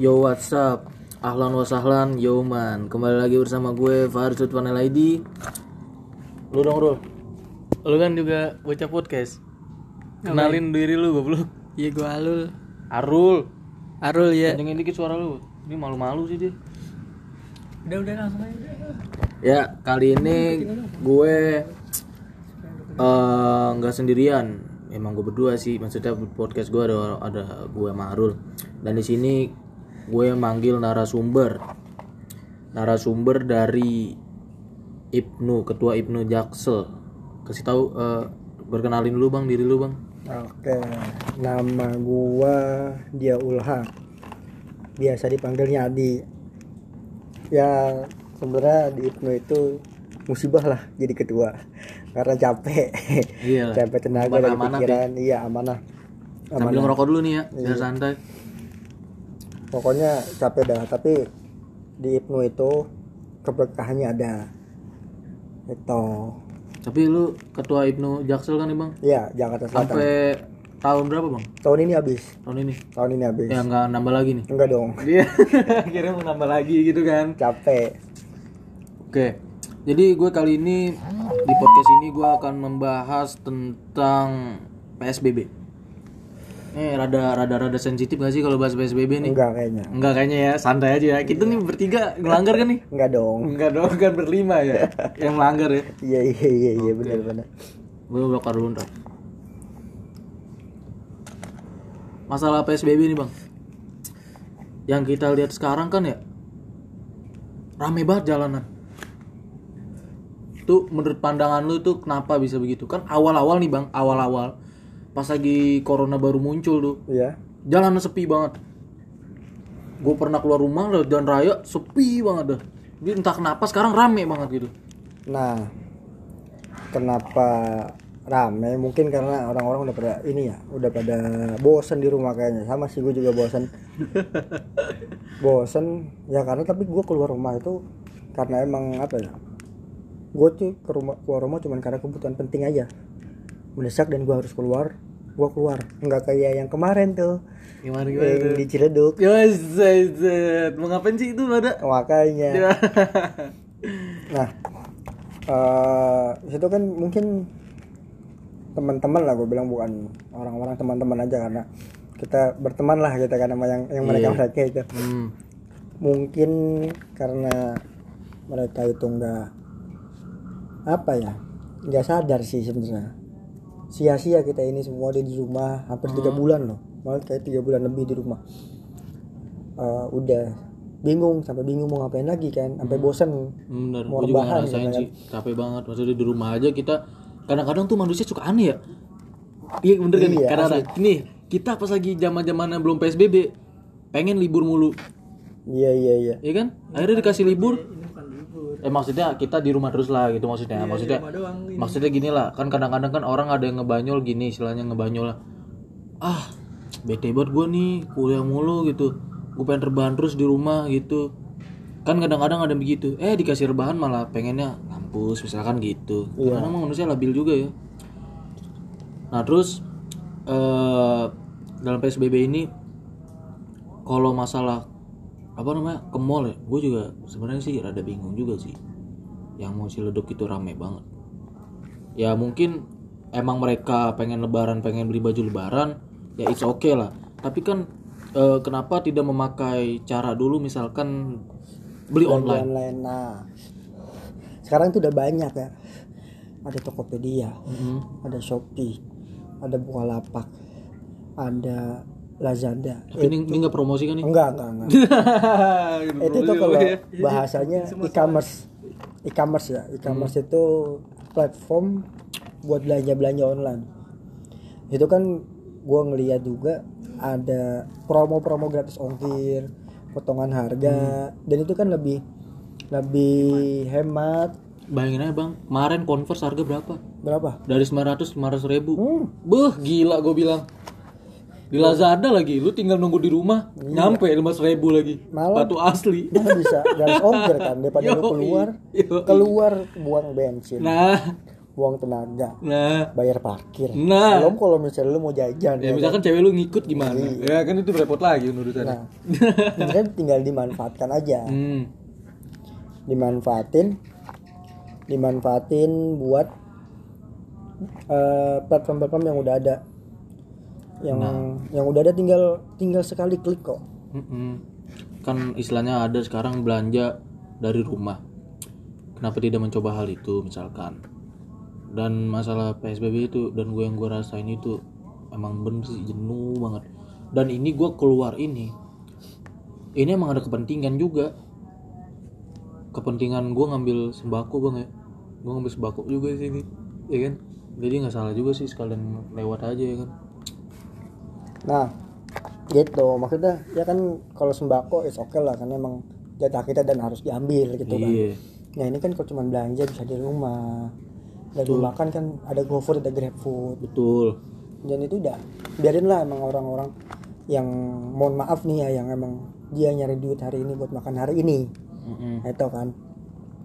Yo what's up? Ahlan wa sahlan Yo man. Kembali lagi bersama gue Farid Panel ID Lu dong Rul. Lu kan juga bocah podcast. Kenalin diri lu goblok. Iya gue Alul. Arul. Arul ya Kencengin dikit suara lu. Ini malu-malu sih dia. Udah udah langsung aja Ya kali ini gue eh, nggak sendirian. Emang gue berdua sih. Maksudnya podcast gue ada ada gue sama Arul. Dan di sini gue manggil narasumber narasumber dari Ibnu ketua Ibnu Jaksel kasih tahu eh, berkenalin dulu bang diri lu bang Oke, nama gua dia Ulha. Biasa dipanggilnya Adi. Ya, sebenarnya di Ibnu itu musibah lah jadi ketua. Karena capek. Iya lah. capek tenaga dan pikiran. Iya, amanah. sambil Amanah. ngerokok dulu nih ya biar santai Pokoknya capek dah, tapi di Ibnu itu keberkahannya ada. Itu. tapi lu ketua Ibnu Jaksel kan nih bang Ya, Jakarta Selatan. sampai tahun berapa bang Tahun ini habis. tahun ini Tahun ini habis. ya nggak nambah lagi nih Enggak dong. dia akhirnya mau nambah lagi gitu kan Capek. Oke, jadi gue kali ini di podcast ini gue akan membahas tentang PSBB. Eh, rada rada rada sensitif gak sih kalau bahas PSBB nih? Enggak kayaknya. Enggak kayaknya ya, santai aja ya. Kita nih bertiga ngelanggar kan nih? Enggak dong. Enggak dong, kan berlima ya yang melanggar ya. Iya iya iya iya benar benar. Gue bakar dulu ntar. Masalah PSBB nih bang, yang kita lihat sekarang kan ya rame banget jalanan. Tuh menurut pandangan lu tuh kenapa bisa begitu? Kan awal-awal nih bang, awal-awal pas lagi corona baru muncul tuh, Iya. jalanan sepi banget. Gue pernah keluar rumah lewat jalan raya sepi banget dah. Jadi entah kenapa sekarang rame banget gitu. Nah, kenapa rame? Mungkin karena orang-orang udah pada ini ya, udah pada bosen di rumah kayaknya. Sama sih gue juga bosen. bosen ya karena tapi gue keluar rumah itu karena emang apa ya? Gue tuh ke rumah keluar rumah cuman karena kebutuhan penting aja. Mendesak dan gue harus keluar, gue keluar. Nggak kayak yang kemarin tuh, Gimana yang di Ciledug. Ya zet, zet. Mau ngapain sih itu ada? Makanya. Ya. Nah, eh itu kan mungkin teman-teman lah gue bilang bukan orang-orang teman-teman aja karena kita berteman lah kita kan sama yang yang mereka Iya. mereka itu Hmm. mungkin karena mereka itu nggak apa ya nggak sadar sih sebenarnya sia-sia kita ini semua di rumah hampir tiga bulan loh. Malah kayak tiga bulan lebih di rumah. Eh, udah bingung sampai bingung mau ngapain lagi kan sampai bosan Bener, Mau gue juga rebahan ngerasain gitu sih Capek banget, maksudnya di rumah aja kita Kadang-kadang tuh manusia suka aneh ya. Iya bener kan? Nih, Iya, kadang-kadang Nih, kita pas lagi zaman zamannya belum PSBB Pengen libur mulu, iya iya iya. Ya kan? Akhirnya dikasih libur Eh maksudnya kita di rumah terus lah gitu maksudnya. Maksudnya maksudnya gini lah Kan kadang-kadang kan orang ada yang ngebanyol gini Istilahnya ngebanyol lah. Ah, bete banget gue nih Kuliah mulu gitu. Gue pengen rebahan terus di rumah gitu. Kan kadang-kadang ada yang begitu. Eh dikasih rebahan malah pengennya ngampus misalkan gitu. Karena emang manusia labil juga ya. Nah terus eh dalam psbb ini kalau masalah apa namanya? Ke mall ya? Gue juga sebenarnya sih rada bingung juga sih. Yang mau ciledug itu rame banget. Ya mungkin emang mereka pengen lebaran pengen beli baju lebaran ya it's okay lah. Tapi kan eh, kenapa tidak memakai cara dulu misalkan beli online? online nah. Sekarang tuh udah banyak ya. Ada Tokopedia Mhm. ada Shopee ada Bukalapak ada Lazada. Tapi ini ini nggak promosi kan nih? enggak enggak enggak. Itu tuh kalau bahasanya e-commerce. e-commerce ya. E-commerce itu platform buat belanja belanja online. Itu kan gua ngeliat juga ada promo-promo gratis ongkir potongan harga dan itu kan lebih lebih hemat. Bayangin aja bang, kemarin Converse harga berapa? berapa? Dari 900 500 ribu. Hmm. Beuh, gila gue bilang. Di Lazada lagi, lu tinggal nunggu di rumah, nyampe 500 ribu lagi. Malah- Batu asli. Nah, bisa gratis ongkir kan daripada lu Yoi. keluar Yoi. keluar buang bensin Nah, buang tenaga nah bayar parkir Nah. belum kalau misalnya lu mau jajan ya ya misalkan cewek lu ngikut gimana ya kan itu repot lagi urusannya Nah, ini kan tinggal dimanfaatkan aja. hmm. Dimanfaatin dimanfaatin buat eh, platform-platform yang udah ada. Yang yang udah ada tinggal tinggal sekali klik kok. Mm-mm. kan istilahnya ada sekarang belanja dari rumah. Kenapa tidak mencoba hal itu misalkan? Dan masalah psbb itu dan gue yang gue rasain itu emang bener sih jenuh banget. Dan ini gue keluar ini ini emang ada kepentingan juga. Kepentingan gue ngambil sembako bang ya. Gue ngambil sembako juga di sini ya kan? Jadi nggak salah juga sih sekalian lewat aja ya kan Nah, gitu. Maksudnya ya kan kalau sembako is oke lah karena emang jatah kita dan harus diambil gitu kan. iya Nah, ini kan kalau cuma belanja bisa di rumah. Dan di makan kan ada GoFood, ada GrabFood. betul dan itu udah biarin lah emang orang-orang yang mohon maaf nih ya yang emang dia nyari duit hari ini buat makan hari ini. Nah, itu kan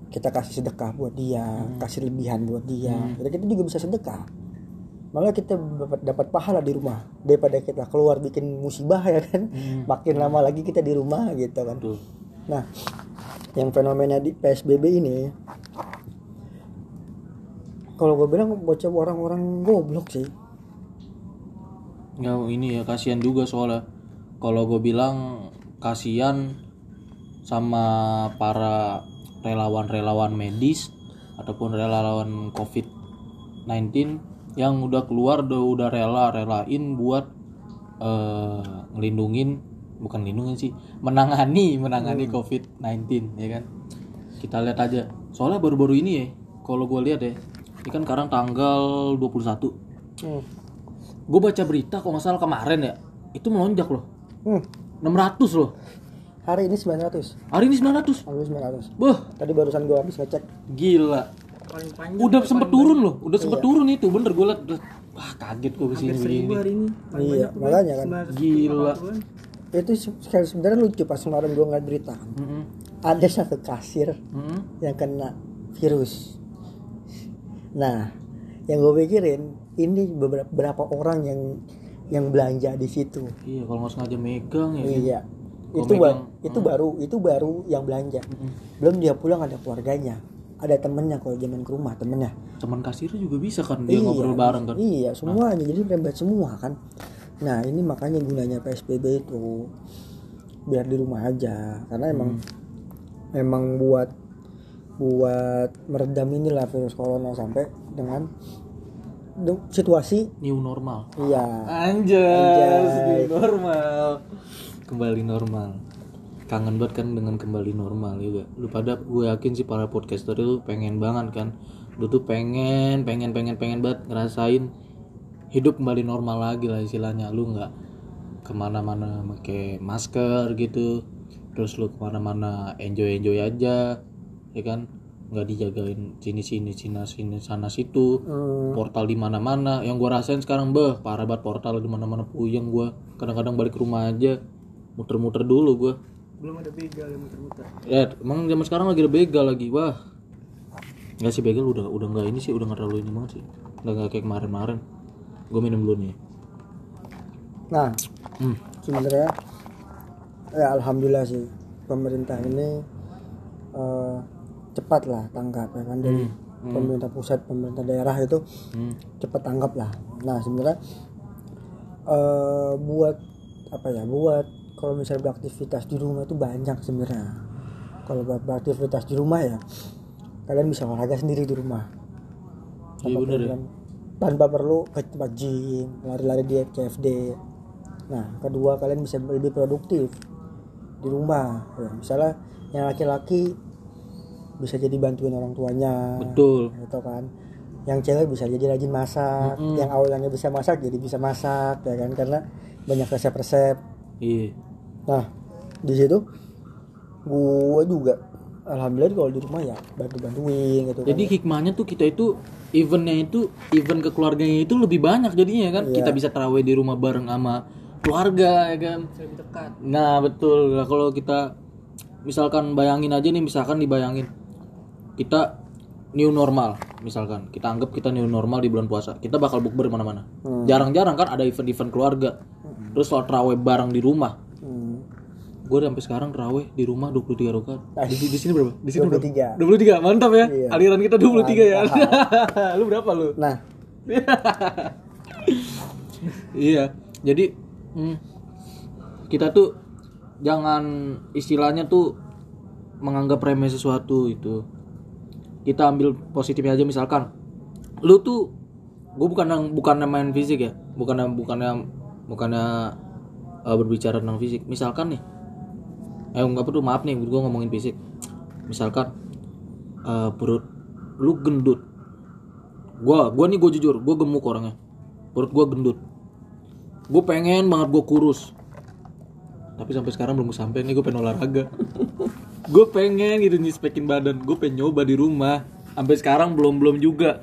kita kasih sedekah buat dia kasih lebihan buat dia jadi kita juga bisa sedekah malah kita dapat dapat pahala di rumah daripada kita keluar bikin musibah ya kan? Makin lama lagi kita di rumah gitu kan. Betul. Nah yang fenomena di psbb ini kalau gue bilang bocah orang-orang goblok sih. Ya ini ya kasihan juga soalnya. Kalau gue bilang kasihan sama para relawan-relawan medis ataupun relawan COVID-19 yang udah keluar udah udah rela relain buat eh ngelindungin bukan lindungin sih menangani menangani COVID-19 ya kan kita lihat aja soalnya baru-baru ini ya kalau gue lihat ya ini kan sekarang tanggal 21 hmm. gue baca berita kok nggak salah kemarin ya itu melonjak loh Hmm. 600 loh Hari ini 900. hari ini 900 Hari ini 900. Wah Tadi barusan gua habis ngecek. gila paling panjang udah sempet turun loh udah sempet turun itu bener gue liat udah- wah kaget gue ke sini begini hari ini paling Iya, banyak makanya kan. Gila. Itu sebenarnya lucu pas kemarin gua ngeliat berita. kan. Mm-mm. Ada satu kasir yang kena virus. Nah, yang gue pikirin ini beberapa, beberapa orang yang yang belanja di situ. iya kalau nggak sengaja megang ya Iya. Itu ba- megang, itu baru itu baru yang belanja. Belum dia pulang ada keluarganya. Ada temennya kalau zaman ke rumah temennya. teman kasirnya juga bisa kan dia ngobrol bareng kan? Iya, semuanya. Jadi rembat semua kan. Nah, ini makanya gunanya PSBB itu biar di rumah aja. Karena emang Hmm. emang buat buat meredam inilah virus corona sampai dengan de- situasi new normal. Iya. Anjas new normal. Kembali normal kangen banget kan dengan kembali normal juga lu pada gue yakin sih para podcaster itu pengen banget kan. Lu tuh pengen pengen pengen pengen banget ngerasain hidup kembali normal lagi lah istilahnya. Lu nggak ke mana-mana pakai masker gitu terus lu ke mana-mana enjoy enjoy aja ya kan? Nggak dijagain sini sini sini sini sana situ. Hmm, portal di mana-mana. Yang gua rasain sekarang beh parah banget portal di mana-mana puyeng gua. Kadang-kadang balik ke rumah aja. Muter-muter dulu gua belum ada begal yang muter-muter. Ya emang zaman sekarang lagi ada begal lagi wah. Nggak sih begal udah udah nggak ini sih udah nggak terlalu ini banget sih. Udah nggak kayak kemarin-kemarin. Gue minum dulu nih. Nah hmm. sebenarnya ya alhamdulillah sih pemerintah ini eh, cepat lah tanggap ya kan dari pemerintah pusat pemerintah daerah itu Hmm. cepat tanggap lah. Nah sebenarnya eh buat apa ya buat kalau misalnya beraktivitas di rumah itu banyak sebenarnya. Kalau beraktivitas di rumah ya kalian bisa olahraga sendiri di rumah. Iya bener ya. tanpa perlu ke tempat gym lari-lari di CFD nah kedua kalian bisa lebih produktif di rumah. Ya, misalnya yang laki-laki bisa jadi bantuin orang tuanya. Betul. Gitu kan. Yang cewek bisa jadi rajin masak. Yang awalnya bisa masak jadi bisa masak ya kan. Karena banyak resep-resep. Iya nah di situ gua juga alhamdulillah kalau di rumah ya bantu bantuin gitu kan. Jadi hikmahnya tuh kita itu eventnya itu event ke keluarganya itu lebih banyak jadinya kan. Kita bisa terawih di rumah bareng sama keluarga ya kan? Lebih dekat. Nah betul. Nah, kalau kita misalkan bayangin aja nih misalkan dibayangin kita new normal misalkan. Kita anggap kita new normal di bulan puasa. Kita bakal bukber mana-mana. Jarang-jarang kan ada event-event keluarga. Terus sholat raweh bareng di rumah. Hmm. Gue sampai sekarang raweh di rumah 23 rakaat. Di, di, di sini berapa? Di sini 23. berapa 23 mantap ya. Iya. aliran kita 23 ya. Lu berapa lu? Nah, iya. Jadi hmm, kita tuh jangan istilahnya tuh menganggap remeh sesuatu itu. Kita ambil positifnya aja misalkan lu tuh gue bukan yang bukan main fisik ya. Bukan bukannya bukannya uh, berbicara tentang fisik. Misalkan nih eh nggak perlu maaf nih gue ngomongin fisik. Misalkan uh, perut lu gendut. Gua gua nih gue jujur gue gemuk orangnya. Perut gue gendut. Gue pengen banget gue kurus. Tapi sampai sekarang belum sampai nih gue pengen olahraga. Gue pengen gitu nyespekin badan. Gue pengen nyoba di rumah. Sampai sekarang belum belum juga.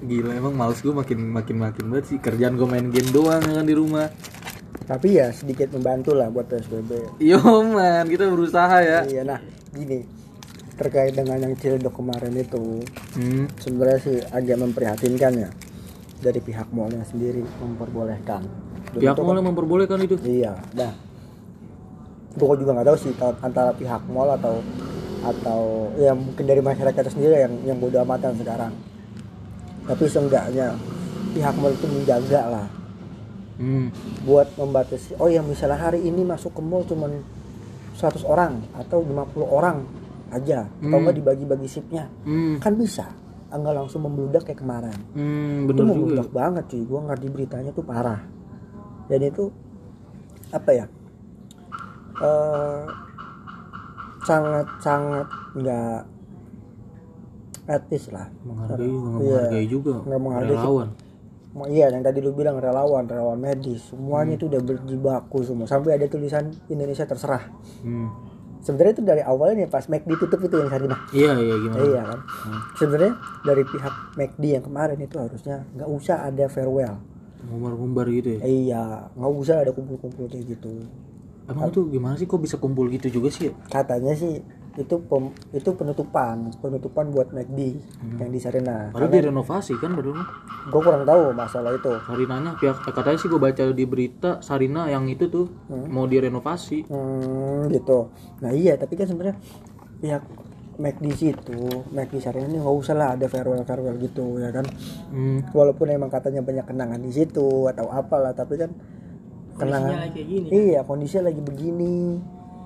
Gila emang males gue makin makin makin banget sih. Kerjaan gue main game doang kan di rumah tapi ya sedikit membantu lah buat PSBB. yo man kita berusaha ya Iya, nah gini terkait dengan yang Ciledug kemarin itu hmm. sebenarnya sih agak memprihatinkan ya dari pihak mallnya sendiri memperbolehkan. Dan pihak itu mall yang memperbolehkan itu Iya, nah, gue juga nggak tahu sih ta- antara pihak mall atau atau ya mungkin dari masyarakat sendiri yang yang bodoh amatan sekarang. Tapi seenggaknya pihak mall itu menjaga lah hmm. buat membatasi. Oh ya misalnya hari ini masuk ke mall cuman 100 orang atau 50 orang aja, atau Hmm. enggak dibagi-bagi shiftnya, Hmm. kan bisa. Enggak langsung membludak kayak kemarin. Hmm, itu bener juga membludak banget cuy gue ngerti beritanya tuh parah dan itu apa ya eh sangat sangat nggak etis lah menghargai nggak Iya. menghargai juga Nggak menghargai relawan iya yang tadi lu bilang relawan relawan medis semuanya itu udah berjibaku semua. Sampai ada tulisan Indonesia terserah. Hmm. sebenarnya itu dari awalnya pas McD ditutup itu yang Sarinah iya iya gimana? Iya kan? Sebenarnya dari pihak McD yang kemarin itu harusnya nggak usah ada farewell. Ngumbar-ngumbar gitu ya? Iya, nggak usah ada kumpul-kumpul kayak gitu. emang itu gimana sih? Kok bisa kumpul gitu juga sih ya? Katanya sih itu pem- itu penutupan, penutupan buat McD yang di Sarina. padahal direnovasi kan baru Gue kurang tahu masalah itu. Sarinanya pihak katanya sih gue baca di berita Sarina yang itu tuh mau direnovasi Hmm, gitu. Nah iya, tapi kan sebenarnya pihak McD situ, McD Sarina ini nggak usah lah ada farewell farewell gitu ya kan. hmm. Walaupun emang katanya banyak kenangan di situ atau apalah, tapi kan kenangan. Kondisinya lagi kayak gini. Iya, kondisinya lagi begini.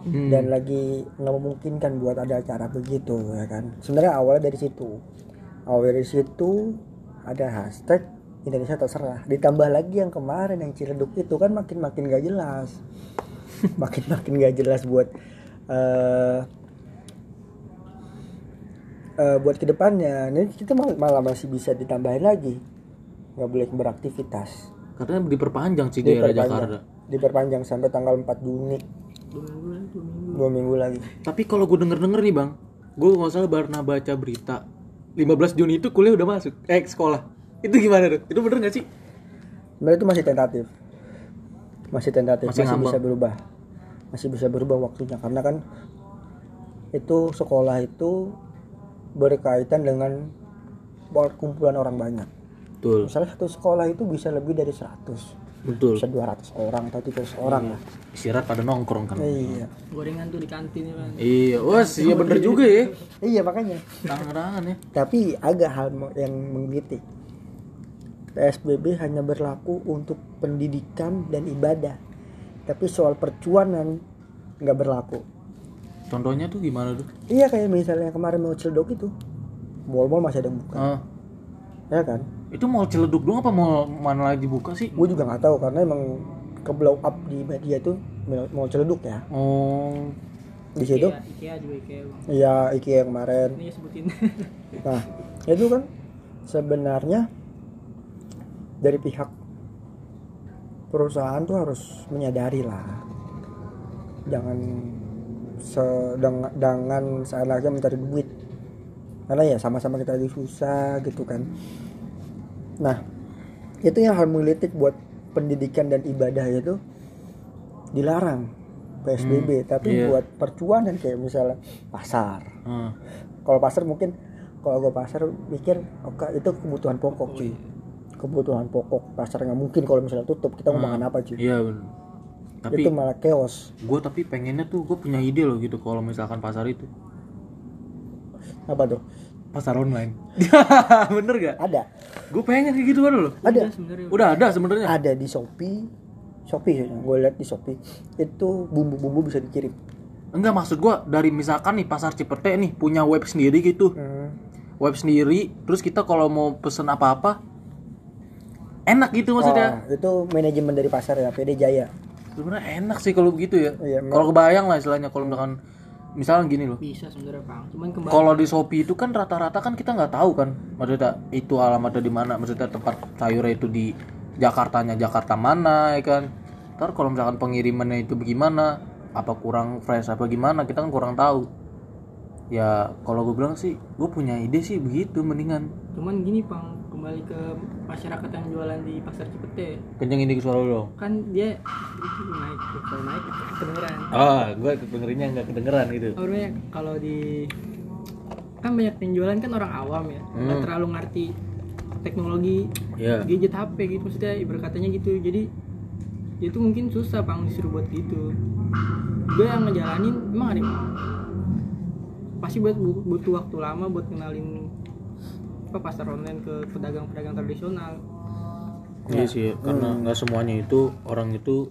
Hmm. dan lagi nggak memungkinkan buat ada acara begitu ya kan? Sebenarnya awalnya dari situ. Awal dari situ ada hashtag Indonesia terserah. Ditambah lagi yang kemarin yang Ciledug itu kan makin makin gak jelas. Makin makin gak jelas buat eh eh, buat ke depannya. Ini kita mal- malah masih bisa ditambahin lagi. Nggak boleh beraktivitas. Katanya diperpanjang sih daerah Jakarta. Diperpanjang sampai tanggal 4 Juni Dua minggu lagi. Tapi kalau gue denger denger nih bang gue nggak salah pernah baca berita 15 Juni itu kuliah udah masuk eh sekolah. Itu gimana tuh itu bener gak sih? Sebenarnya itu masih tentatif. Masih tentatif Masih masih, bisa berubah. Masih bisa berubah waktunya karena kan itu sekolah itu berkaitan dengan kumpulan orang banyak. Betul. Misalnya satu sekolah itu bisa lebih dari 100 betul. Bisa 200 orang atau 300 orang. Lah istirahat pada nongkrong kan? Iya. Gorengan tuh di kantin ya bang. iya wah iya bener juga ya. Iya makanya. Tangan-tangan ya. Tapi agak hal yang menggelitik PSBB hanya berlaku untuk pendidikan dan ibadah. Tapi soal percuanan nggak berlaku. Contohnya tuh gimana tuh? Iya kayak misalnya kemarin mau celdok itu mall-mall masih ada yang buka. Ah, ya kan itu mau celeduk dong apa mau mana lagi buka sih gue juga nggak tahu karena emang ke blow up di media itu mau celeduk ya oh di situ Ikea, Ikea juga Ikea iya IKEA yang kemarin Ini ya sebutin. Nah, itu kan sebenarnya dari pihak perusahaan tuh harus menyadari lah. Jangan sedang dengan seenaknya mencari duit. Karena ya sama-sama kita lagi susah gitu kan. Nah, itu yang hal menggelitik buat pendidikan dan ibadah itu dilarang PSBB, tapi iya. buat percuanan kayak misalnya pasar. Ah. kalau pasar mungkin kalau gue pasar mikir oke itu kebutuhan pokok cuy. Kebutuhan pokok pasar nggak mungkin kalau misalnya tutup kita mau makan apa cuy. Iya bener. tapi itu malah chaos. gue tapi pengennya tuh gue punya ide loh gitu kalau misalkan pasar itu. Apa tuh pasar online. Bener gak ada. Gue pengen kayak gitu kan loh ada. Sebenarnya. Udah ada sebenarnya. Ada di shopee. Shopee gue lihat di shopee. Itu bumbu-bumbu bisa dikirim. Enggak maksud gue dari misalkan nih pasar Cipete nih punya web sendiri gitu. Hmm. web sendiri terus kita kalau mau pesen apa-apa enak gitu maksudnya. Oh, itu manajemen dari pasar ya PD Jaya. Sebenarnya enak sih kalau begitu ya. Iya, kalau kebayang lah istilahnya kalau misalkan misalnya gini loh. Bisa sebenarnya pang cuman kembali kalau di Shopee itu kan rata-rata kan kita nggak tahu kan maksudnya itu alamatnya di mana maksudnya tempat sayurnya itu di Jakartanya Jakarta mana ya kan? Ntar kalau misalkan pengirimannya itu bagaimana apa kurang fresh apa gimana kita kan kurang tahu. Ya kalau gue bilang sih gue punya ide sih begitu mendingan. Cuman gini pang kembali ke masyarakat yang jualan di pasar Cipete. Kenceng ini suara lo? Kan dia naik kalau naik kedengeran. Ah gue dengerinnya nggak kedengeran gitu. Orangnya kalau di kan banyak yang jualan kan orang awam ya. Nggak Hmm. terlalu ngerti teknologi ya gadget HP gitu maksudnya ibarat katanya gitu. Jadi dia tuh mungkin susah pang disuruh buat gitu. Gue yang ngejalanin emang ada pasti buat bu- butuh waktu lama buat kenalin apa pasar online ke pedagang-pedagang tradisional. Iya sih karena nggak semuanya itu orang itu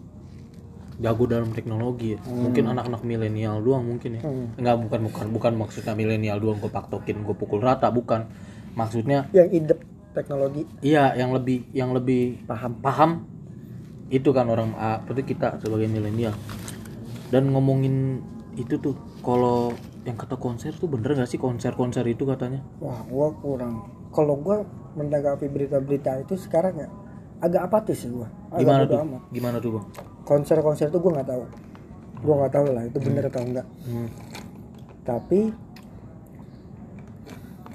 jago dalam teknologi ya. mungkin anak-anak milenial doang mungkin ya. Nggak bukan bukan bukan maksudnya milenial doang gue paktokin gue pukul rata bukan. Maksudnya yang idep teknologi. Iya yang lebih yang lebih paham. paham itu kan orang ah, berarti kita sebagai milenial. Dan ngomongin itu tuh kalau yang kata konser tuh bener gak sih? Konser-konser itu katanya. Wah gua kurang. Kalau gua menanggapi berita-berita itu sekarang ya agak apatis sih gua. Agak gimana tuh? amat. gimana tuh bang? Konser-konser itu gua nggak tahu. Gua nggak tahu lah itu bener atau enggak Hmm. tapi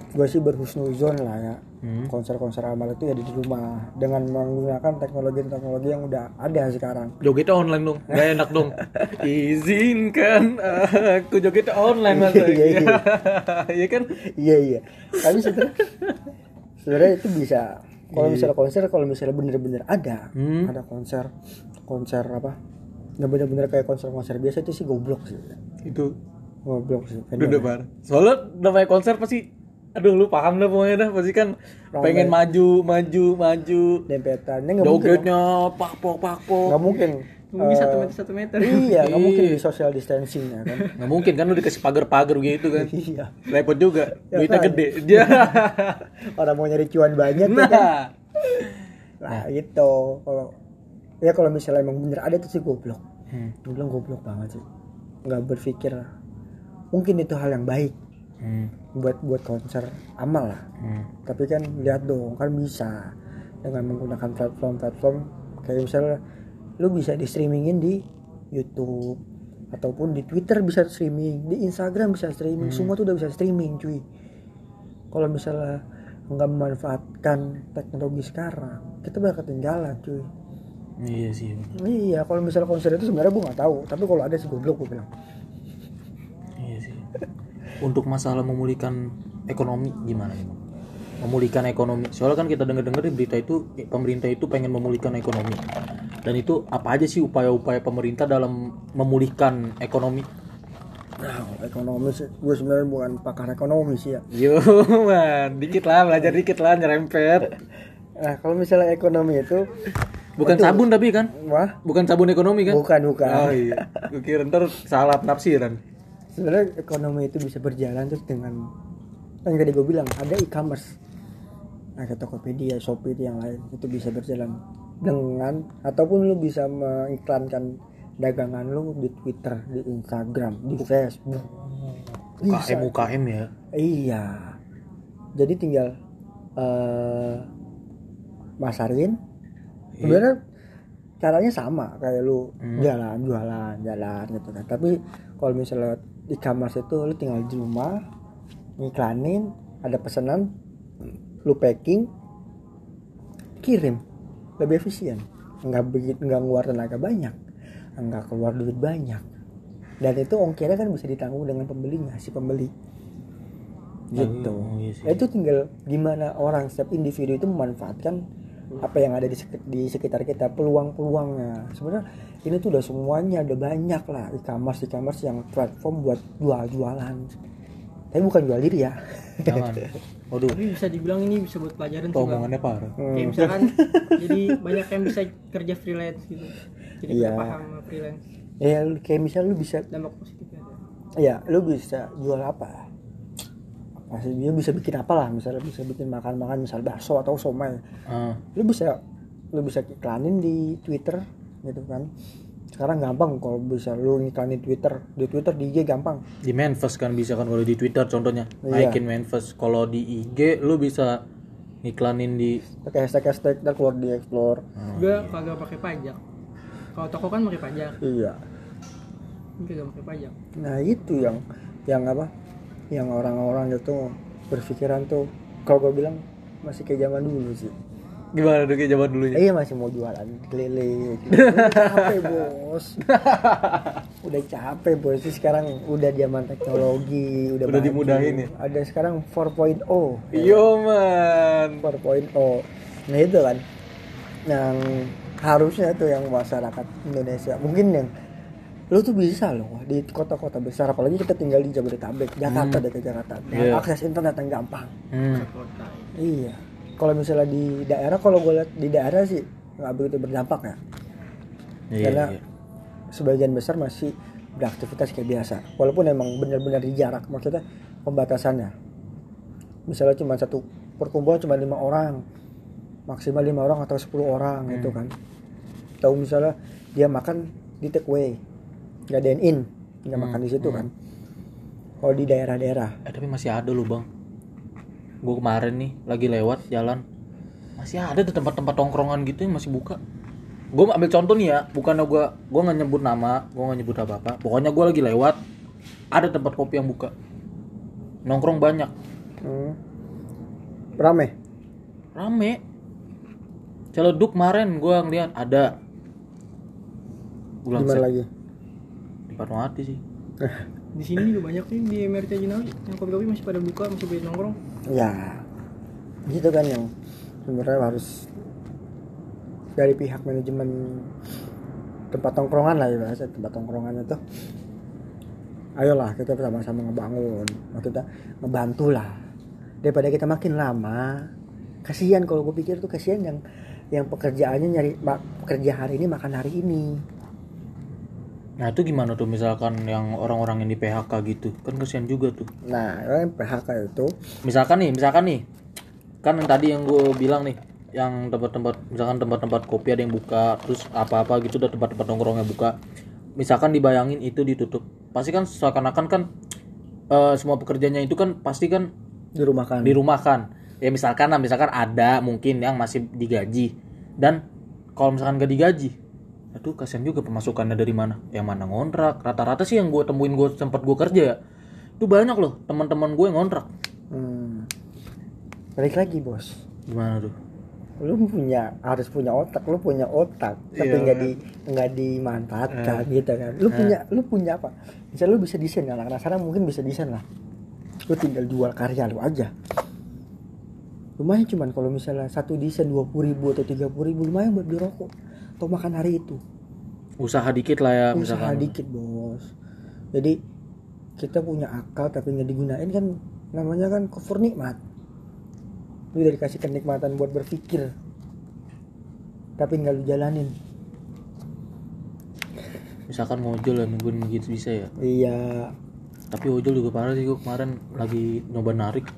gue sih berhusnuzon lah ya Hmm. konser-konser amal itu ya di rumah dengan menggunakan teknologi-teknologi yang udah ada sekarang Jogetnya online dong, gak enak dong. Izinkan aku jogetnya online mas. Iya, iya. Iya kan? iya iya tapi sebenarnya sebenarnya itu bisa kalau misalnya konser kalau misalnya bener-bener ada Hmm. ada konser konser apa nggak bener-bener kayak konser-konser biasa itu sih goblok sih Itu goblok sih udah. Soalnya namanya konser pasti aduh lu paham dah pokoknya dah. Pasti kan pengen maju maju maju. Dempetannya nggak mungkin jogetnya pakpok pakpok. Nggak mungkin. Mungkin Eh, satu meter satu meter. iya nggak mungkin di social distancing ya kan. Nggak mungkin kan lu dikasih pagar-pagar gitu kan. Iya. Repot juga. Ya duitnya kan. gede. Dia orang mau nyari cuan banyak ya kan. Nah nah gitu. Kalau ya kalau misalnya emang bener ada tuh sih goblok. Hmm. gue bilang goblok banget sih. Nggak berpikir. Mungkin itu hal yang baik Hmm. buat buat konser amal lah. Hmm. tapi kan lihat dong kan bisa. Dengan menggunakan platform-platform. Kayak misalnya lu bisa di streamingin di YouTube ataupun di Twitter bisa streaming di Instagram bisa streaming semua tuh udah bisa streaming cuy. Kalau misalnya nggak memanfaatkan teknologi sekarang kita bakal ketinggalan cuy. Iya sih. Iya kalau misalnya konser itu sebenarnya gue nggak tahu. Tapi kalau ada sih gue bilang. Untuk masalah memulihkan ekonomi gimana ya? Memulihkan ekonomi. Soalnya kan kita dengar-dengar di berita itu eh, pemerintah itu pengen memulihkan ekonomi. Dan itu apa aja sih upaya-upaya pemerintah dalam memulihkan ekonomi? nah ekonomi sih gue sebenarnya bukan pakar ekonomi sih ya Yo, man, dikit lah belajar dikit lah nyerempet. nah kalau misalnya ekonomi itu Bukan sabun tapi kan? wah Bukan sabun ekonomi kan? bukan bukan Oh iya. Gue kira ntar salah penafsiran. Sebenarnya ekonomi itu bisa berjalan terus dengan yang tadi gue bilang ada e-commerce ada Tokopedia, Shopee itu yang lain itu bisa berjalan dengan ataupun lu bisa mengiklankan dagangan lu di Twitter, di Instagram, di Facebook. UKM UKM ya. Iya. Jadi tinggal eh masarin. Sebenarnya caranya sama kayak lu jalan, jualan, jalan gitu kan. Tapi kalau misalnya di kamar itu lu tinggal di rumah ngiklanin, ada pesanan, lu packing, kirim, lebih efisien. Nggak begitu nggak ngeluar tenaga banyak, nggak keluar duit banyak. Dan itu ongkirnya kan bisa ditanggung dengan pembelinya, si pembeli gitu Oh, iya sih. Ya, itu tinggal gimana orang setiap individu itu memanfaatkan apa yang ada di, di sekitar kita peluang-peluangnya. Sebenarnya ini tuh udah semuanya udah banyak lah e-commerce e-commerce yang platform buat jual-jualan. Tapi bukan jual diri ya. Jangan. Waduh, tapi bisa dibilang ini bisa buat pelajaran sih bang. Omongannya parah. Hmm. kayak misalkan jadi banyak yang bisa kerja freelance gitu. Jadi Iya. kita paham sama freelance. Ya lu- kayak misal lu bisa dampak positifnya ada. Ya lu bisa jual apa masih dia bisa bikin apa lah misalnya bisa bikin makan-makan misal bakso atau somai. Ah, lu bisa lu bisa iklanin di Twitter gitu kan. Sekarang gampang kalau bisa lu iklanin Twitter di Twitter di IG gampang. Di manifest kan bisa kan kalau di Twitter contohnya. Iya. naikin manifest. Kalau di IG lu bisa iklanin di pakai hashtag hashtag dan keluar di explore. Juga kagak pakai pajak. Kalau toko kan pakai pajak. Iya. Ini kagak pakai pajak. Nah itu yang yang apa yang orang-orang itu berpikiran tuh kalau gue bilang masih kayak zaman dulu sih gimana tuh kayak zaman dulunya? Iya masih mau jualan keliling. Capek bos. udah capek bos. Ini sekarang udah zaman teknologi, udah, Udah dimudahin ya? Ada sekarang 4.0. Iya man. 4.0. Nah itu kan yang harusnya tuh yang masyarakat Indonesia mungkin yang lu tuh bisa loh di kota-kota besar apalagi kita tinggal di Jabodetabek Jakarta ke Jakarta Nah, Iya. akses internet yang gampang Hmm. kota Iya. Kalau misalnya di daerah, kalau gue lihat di daerah sih nggak begitu berdampak ya. Iya, Karena iya. sebagian besar masih beraktivitas kayak biasa. Walaupun emang benar-benar di jarak, maksudnya pembatasannya. Misalnya cuma satu perkumpulan cuma lima orang, maksimal lima orang atau 10 orang Hmm. gitu kan. Tahu misalnya dia makan di take away, nggak dine in, nggak Hmm, makan di situ hmm. kan. Kalau di daerah-daerah, Eh tapi masih ada loh bang. Gue kemarin nih lagi lewat jalan masih ada tuh tempat-tempat tongkrongan gitu yang masih buka. Gue ambil contoh nih ya, bukannya gue gue nggak nyebut nama, gue nggak nyebut apa apa. Pokoknya gue lagi lewat ada tempat kopi yang buka. Nongkrong banyak, hmm, rame. rame. Celeduk kemarin gue ngeliat ada. Langsung lagi? Di Fatmawati sih. di sini juga banyak nih di MRT Jinawi. Yang kopi-kopi masih pada buka masih banyak nongkrong. Ya gitu kan yang sebenarnya harus dari pihak manajemen tempat tongkrongan lah ya bahasa tempat tongkrongan itu ayolah kita sama-sama ngebangun. Kita ngebantu lah daripada kita makin lama kasihan kalau gue pikir tuh kasihan yang yang pekerjaannya nyari pekerja hari ini makan hari ini Nah itu gimana tuh misalkan yang orang-orang yang di PHK gitu? Kan kesian juga tuh. nah yang PHK itu misalkan nih misalkan nih. Kan yang tadi yang gue bilang nih yang tempat-tempat misalkan tempat-tempat kopi ada yang buka terus apa-apa gitu udah tempat-tempat nongkrongnya buka. Misalkan dibayangin itu ditutup. Pasti kan seakan-akan kan eh, semua pekerjanya itu kan pasti kan di rumah kan dirumahkan. Ya misalkan lah misalkan ada mungkin yang masih digaji. Dan kalau misalkan gak digaji aduh kasihan juga pemasukannya dari mana? Yang mana ngontrak? Rata-rata sih yang gue temuin gue sempat gue kerja ya. Itu banyak loh teman-teman gue yang ngontrak. Hmm. balik lagi bos. Gimana tuh? Lu punya harus punya otak lu punya otak tapi Iya. nggak di nggak dimanfaatkan gitu kan. Lu punya lu punya apa? Misal lu bisa desain kan? Anak sekarang mungkin bisa desain lah. Lu tinggal jual karya lu aja. Lumayan cuman kalau misalnya satu desain dua puluh ribu atau tiga puluh ribu lumayan buat beli rokok atau makan hari itu. Usaha dikit lah ya usaha misalkan. dikit bos. Jadi kita punya akal tapi nggak digunain kan namanya kan kufur nikmat. Lu udah dikasih kenikmatan buat berpikir. Tapi nggak lu jalanin. Misalkan ngojol ya nungguin gitu bisa ya? Iya. Tapi ojol juga parah sih gue kemarin lagi nyoba narik.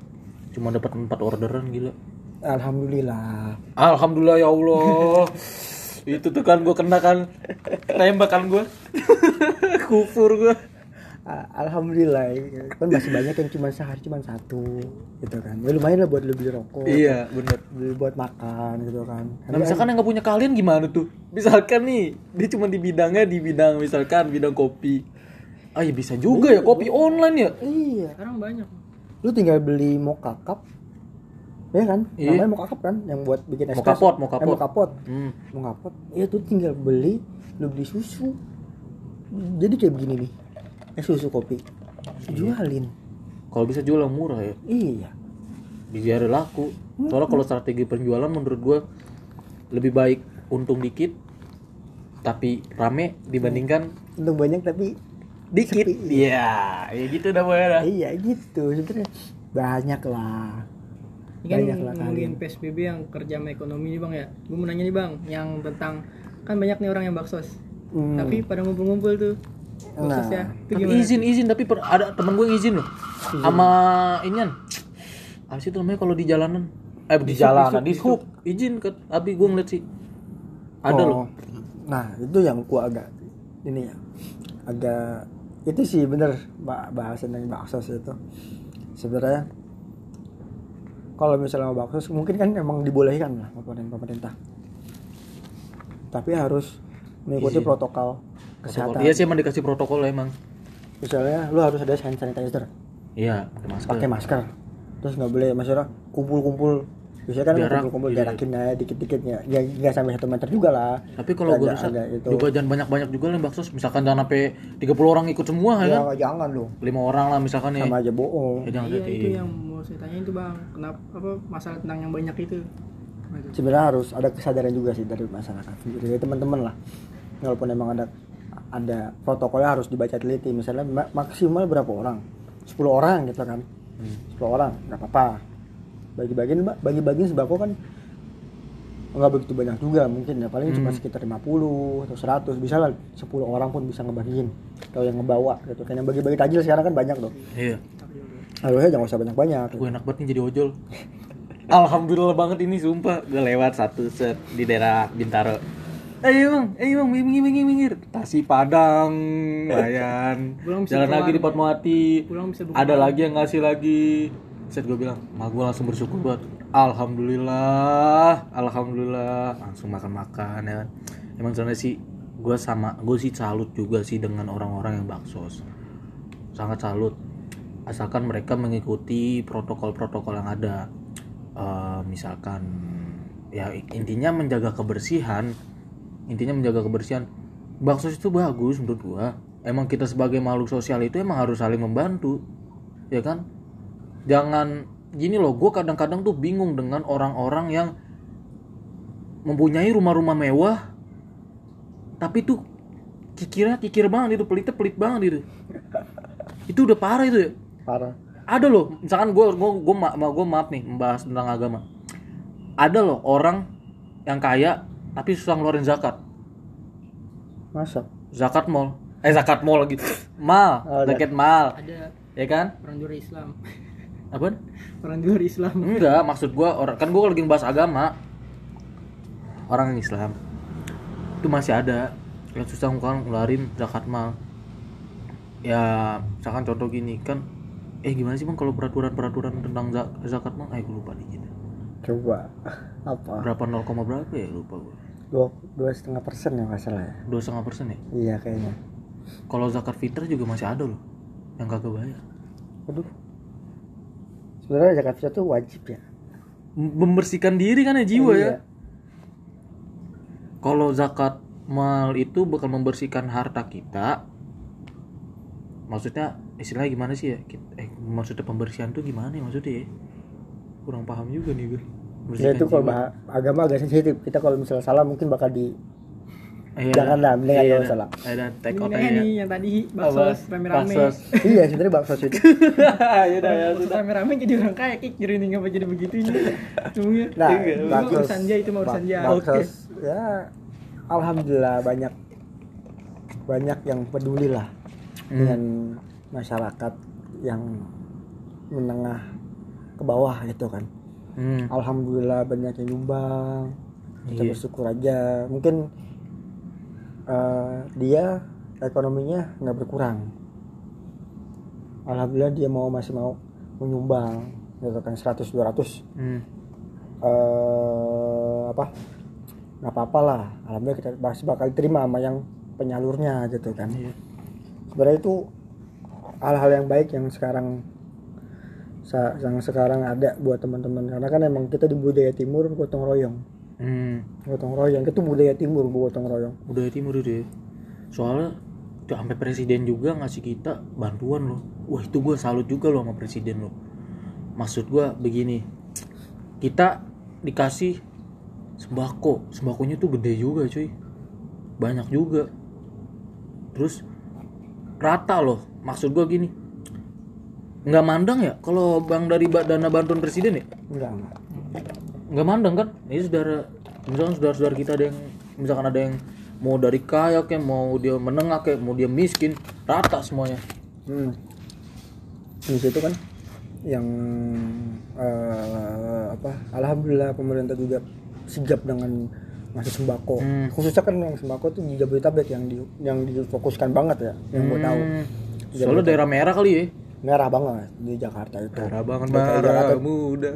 Cuma dapat empat orderan gila. Alhamdulillah. Alhamdulillah ya allah itu tuh kan gue kena kan tembakan gue kufur gue A- alhamdulillah kan masih banyak yang cuma sehari cuma satu gitu kan. Ya lumayan lah buat lu beli rokok iya bener. beli buat makan gitu kan. Nah misalkan yang nggak punya kalian gimana tuh? Misalkan nih dia cuma di bidangnya di bidang misalkan bidang kopi. Ah ya bisa juga ya kopi online ya. iya. Sekarang banyak. Lu tinggal beli mocha cup ya kan? Iya. namanya mocha cup kan? Yang buat bikin Mocha espresso pot, mocha Eh, pot. mocha pot Hmm. mocha pot ya tuh tinggal beli lu beli susu. Jadi kayak begini nih. Eh susu kopi. Iya. jualin. Kalau bisa jual yang murah ya. Iya. Biar laku. Soalnya kalau strategi penjualan menurut gua lebih baik untung dikit tapi rame dibandingkan untung banyak tapi dikit. iya ya gitu dah boy dah iya gitu. Sebenarnya banyak lah Ini kan lah ngomongin PSBB yang kerja sama ekonomi nih bang ya Gue mau nanya nih bang Yang tentang Kan banyak nih orang yang baksos Hmm. Tapi pada ngumpul-ngumpul tuh Baksosnya Nah, Itu tapi gimana? izin izin tapi per- ada temen gue yang izin loh sama inian apa sih itu namanya kalau di jalanan eh di, jalanan di hub izin ke tapi gue ngeliat sih ada Oh. loh Nah, itu yang gua agak ini ya. Agak itu sih bener ba- bahasan yang baksos itu. Sebenarnya kalau misalnya mau baksos mungkin kan emang dibolehkan lah sama pemerintah. Tapi harus mengikuti Izin. protokol Protokol. kesehatan. iya sih emang dikasih protokol emang Misalnya lu harus ada hand sanitizer, iya pakai masker pakai masker. Terus nggak boleh maksudnya kumpul-kumpul. Biasanya kan Jarak, kumpul-kumpul iya. jarakin aja dikit-dikit ya. Ya nggak sampai satu meter juga lah. tapi kalau gue rasa juga jangan banyak-banyak juga lah yang baksos misalkan jangan sampai 30 orang ikut semua ya Ya, kan jangan lu. lima orang lah misalkan ya Sama aja bohong. ya jangan Iya jadi itu yang mau saya tanya itu bang Kenapa apa masalah tentang yang banyak itu. Apa itu? sebenarnya harus ada kesadaran juga sih dari masyarakat sendiri dari teman-teman lah. Walaupun emang ada ada protokolnya harus dibaca teliti. Misalnya ma- maksimal berapa orang? 10 orang gitu kan. 10 orang nggak apa-apa. Bagi-bagiin Mbak, bagi-bagiin sembako kan nggak begitu banyak juga mungkin ya. Paling cuma sekitar 50 atau 100 bisa lah 10 orang pun bisa ngebagiin. Kalau yang ngebawa gitu. Kan yang bagi-bagi takjil sekarang kan banyak tuh. Iya harusnya jangan usah banyak-banyak. Gue enak banget nih jadi ojol. Alhamdulillah banget ini sumpah. Gue lewat satu set di daerah Bintaro. Ayo bang, ayo bang, minggir, minggir, minggir Tasi Padang, Bayan Jalan lagi di Fatmawati. Ada lagi. yang ngasih lagi. Set gue bilang, mah gue langsung bersyukur buat Alhamdulillah, Alhamdulillah. Langsung makan-makan ya kan. Emang sebenarnya sih gue sama, gue sih salut juga sih dengan orang-orang yang baksos. Sangat salut Asalkan mereka mengikuti protokol-protokol yang ada. Eh, Misalkan ya intinya menjaga kebersihan intinya menjaga kebersihan. Baksos itu bagus menurut gua. Emang kita sebagai makhluk sosial itu emang harus saling membantu ya kan? Jangan gini loh gua kadang-kadang tuh bingung dengan orang-orang yang mempunyai rumah-rumah mewah tapi tuh kikirnya kikir banget itu pelitnya pelit banget itu. Itu udah parah itu ya parah. Ada loh misalkan gue gue gue ma ma- gua maaf nih membahas tentang agama. Ada loh orang yang kaya tapi susah ngeluarin zakat. Masa? Zakat mall. Eh zakat mall gitu mal Oh, zakat mal. Ada. Ya kan? Orang luar Islam. Apa? Orang luar Islam. Enggak maksud gua orang kan gua lagi ngebahas agama. Orang Islam itu masih ada. Yang susah ngeluarin zakat mal. Ya misalkan contoh gini kan eh gimana sih bang kalau peraturan-peraturan tentang za- zakat mal eh gue lupa dikit coba. Apa? Berapa 0, berapa ya? Lupa gue dua dua setengah persen ya nggak salah ya? Dua setengah persen ya? Iya kayaknya. Kalau zakat fitrah juga masih ada loh yang kagak bayar. Aduh sebenarnya zakat fitrah tuh wajib ya? Membersihkan diri kan ya jiwa ya? Iya. kalau zakat mal itu bakal membersihkan harta kita maksudnya istilahnya gimana sih ya? Eh maksudnya pembersihan tuh gimana ya maksudnya ya? Kurang paham juga nih gue ya itu kalau bah- agama agak sensitif. Kita kalau misalnya salah mungkin bakal di Iya. jangan lah, mendingan Iya, jangan salah. ada take out Ini aja. nih yang tadi baksos rame-rame. Baksos. iya sebenarnya bakso itu. Ya udah ya Baksos rame-rame jadi orang kaya kik jadi nih ngapa jadi begitu ini. Cuma nah itu bakso urusan dia itu mah urusan dia bakso Oke. ya alhamdulillah banyak banyak yang peduli lah Hmm. dengan masyarakat yang menengah ke bawah itu kan Hmm. alhamdulillah banyak yang nyumbang kita Iya. bersyukur aja mungkin eh, dia ekonominya nggak berkurang alhamdulillah dia mau masih mau menyumbang gitu kan 100 200 Hmm. eh apa nggak apa-apa lah alhamdulillah kita masih bakal terima sama yang penyalurnya gitu kan Iya. Sebenarnya itu hal-hal yang baik yang sekarang yang sekarang ada buat teman-teman. Karena kan emang kita di budaya timur gotong royong. Hmm. gotong royong. Itu budaya timur gotong royong. Budaya timur itu ya. Soalnya sampai presiden juga ngasih kita bantuan loh. Wah itu gue salut juga loh sama presiden loh. Maksud gue begini. Kita dikasih sembako. Sembakonya tuh gede juga cuy. Banyak juga. Terus rata loh maksud gue gini. Nggak mandang ya kalau bang dari dana bantuan presiden ya? Enggak nggak. Mandang kan? Ini saudara misalkan saudara-saudara kita ada yang misalkan ada yang mau dari kaya kayak mau dia menengah kayak mau dia miskin rata semuanya. Hmm. di situ kan yang eh, apa alhamdulillah pemerintah juga sigap dengan ngasih sembako. Hmm. khususnya kan yang sembako tuh di Jabodetabek yang di yang difokuskan banget ya yang gue tahu. Hmm, soalnya daerah merah kali ya? Merah banget di Jakarta itu. Merah banget merah muda.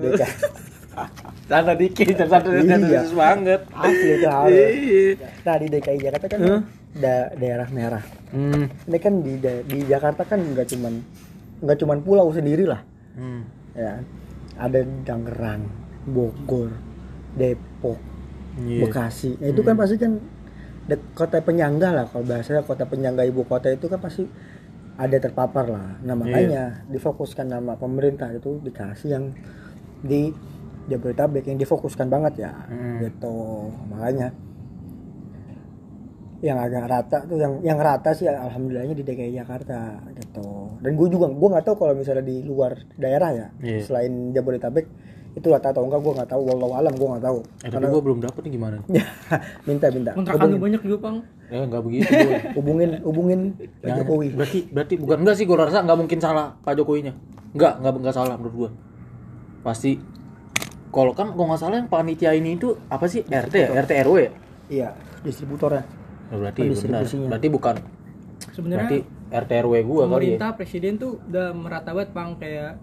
Tanda dikit, tanda Iya. banget. asli itu hal Iya. nah di DKI Jakarta kan da- daerah merah. Hmm. ini kan di da- di Jakarta kan nggak cuman nggak cuman pulau sendiri lah. Hmm. ya ada Tangerang Bogor Depok Iya. Bekasi nah, itu kan pasti kan de- kota penyangga lah kalau bahasanya kota penyangga ibu kota itu kan pasti ada terpapar lah nah makanya difokuskan nama pemerintah itu dikasih yang di Jabodetabek yang difokuskan banget ya Hmm. gitu makanya yang agak rata tuh yang yang rata sih alhamdulillahnya di DKI Jakarta gitu dan gue juga gue nggak tahu kalau misalnya di luar daerah ya Iya. selain Jabodetabek itu rata atau enggak gue nggak tahu wallahu alam gue nggak tahu Eh, tapi gua belum dapet nih gimana? minta minta kontrakan lu banyak juga pang Eh nggak begitu. boy. hubungin hubungin Pak Jangan. Jokowi Berarti berarti bukan enggak sih gua rasa nggak mungkin salah Pak Jokowinya. Enggak, enggak enggak salah menurut gua. Pasti kalau kan kalau nggak salah yang panitia ini itu apa sih RT ya RT RW ya iya distributornya Oh, berarti benar distribusinya. berarti bukan sebenarnya berarti RT RW gua kali ya pemerintah presiden tuh udah merata banget pang kayak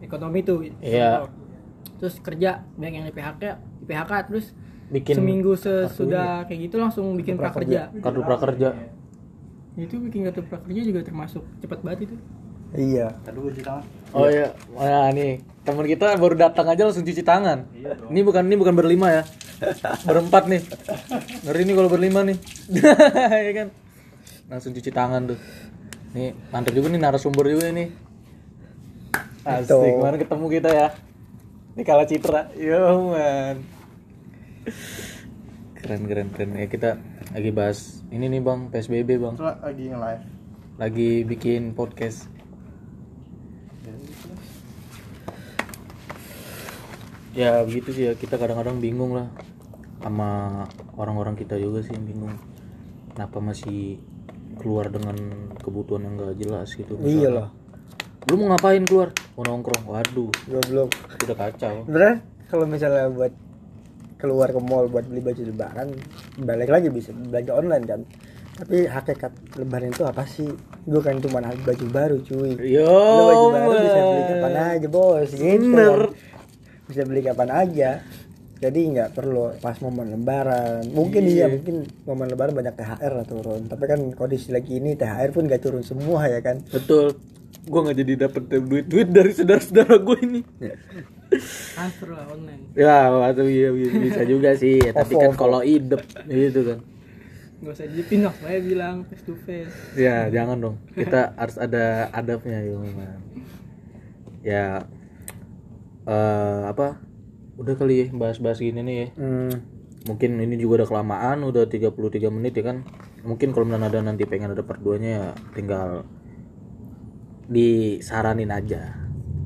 ekonomi tuh Iya. Terus kerja banyak yang di PHK di PHK terus bikin seminggu sesudah kayak gitu langsung bikin prakerja. kartu prakerja. Itu bikin kartu prakerja juga termasuk cepat banget itu. Iya. Oh iya. Nah nih. Teman kita baru datang aja langsung cuci tangan. Ini bukan ini bukan berlima ya. Berempat nih. Ngeri nih kalau berlima nih. Ya kan? Langsung cuci tangan tuh. Nih mantap juga nih narasumber juga ini. Asik. Kemarin ketemu kita ya ini kalah citra. Yo man. Keren keren keren. Ya kita lagi bahas ini nih bang. Psbb bang. Lagi nge-live. Lagi bikin podcast. Ya begitu sih ya. Kita kadang-kadang bingung lah sama orang-orang kita juga sih yang bingung. Kenapa masih keluar dengan kebutuhan yang gak jelas gitu? Iya loh lu mau ngapain keluar? Mau nongkrong. Waduh. Goblok. Udah kacau. Sebenarnya kalau misalnya buat keluar ke mall buat beli baju lebaran balik lagi bisa belanja online kan. Tapi hakikat lebaran itu apa sih? Gue kan cuma baju baru cuy. Yo Lu baju baru bisa beli kapan aja bos. Gitu Bener. kan. bisa beli kapan aja. Jadi nggak perlu pas momen lebaran. Mungkin iya mungkin momen lebaran banyak THR lah turun. Tapi kan kondisi lagi ini THR pun gak turun semua ya kan. Betul gua nggak jadi dapet duit duit dari saudara-saudara gue ini transfer lah online Ya, waktu iya bisa, bisa juga sih. Ya, tapi kan kalau idep gitu kan. nggak usah dijepin lah saya bilang face to face Ya, jangan dong. Kita harus ada adabnya ya, man. Ya eh apa? Udah kali ya bahas-bahas gini nih ya. hmm, Mungkin ini juga udah kelamaan, udah 33 menit ya kan. Mungkin kalau ada nanti pengen ada part 2-nya ya tinggal disaranin aja.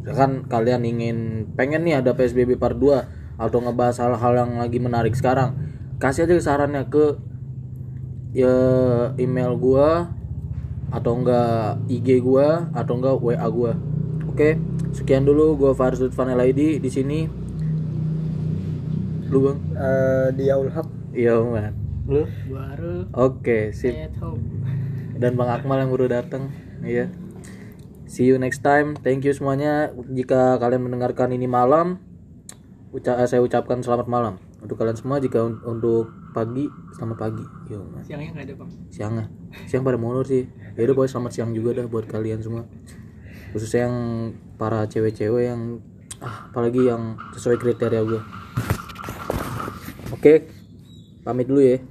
Kan kalian ingin pengen nih ada PSBB part 2 atau ngebahas hal-hal yang lagi menarik sekarang. Kasih aja sarannya ke ya email gua atau enggak IG gua atau enggak WA gua. Oke, sekian dulu gua Faris Lutfan ID di sini. Lu Bang? eh, di Aul Haq Iya, Man. Lu? baru Oke, sip. at home Dan Bang Akmal yang baru datang. Iya. See you next time. Thank you semuanya. Jika kalian mendengarkan ini malam, uca saya ucapkan selamat malam untuk kalian semua. Jika un- untuk pagi, selamat pagi. Yo, man. siangnya nggak ada bang Siangnya, siang pada molor sih. Ya udah boy, selamat siang juga dah buat kalian semua. Khususnya yang para cewek-cewek yang ah, apalagi yang sesuai kriteria gue. Oke, pamit dulu ya.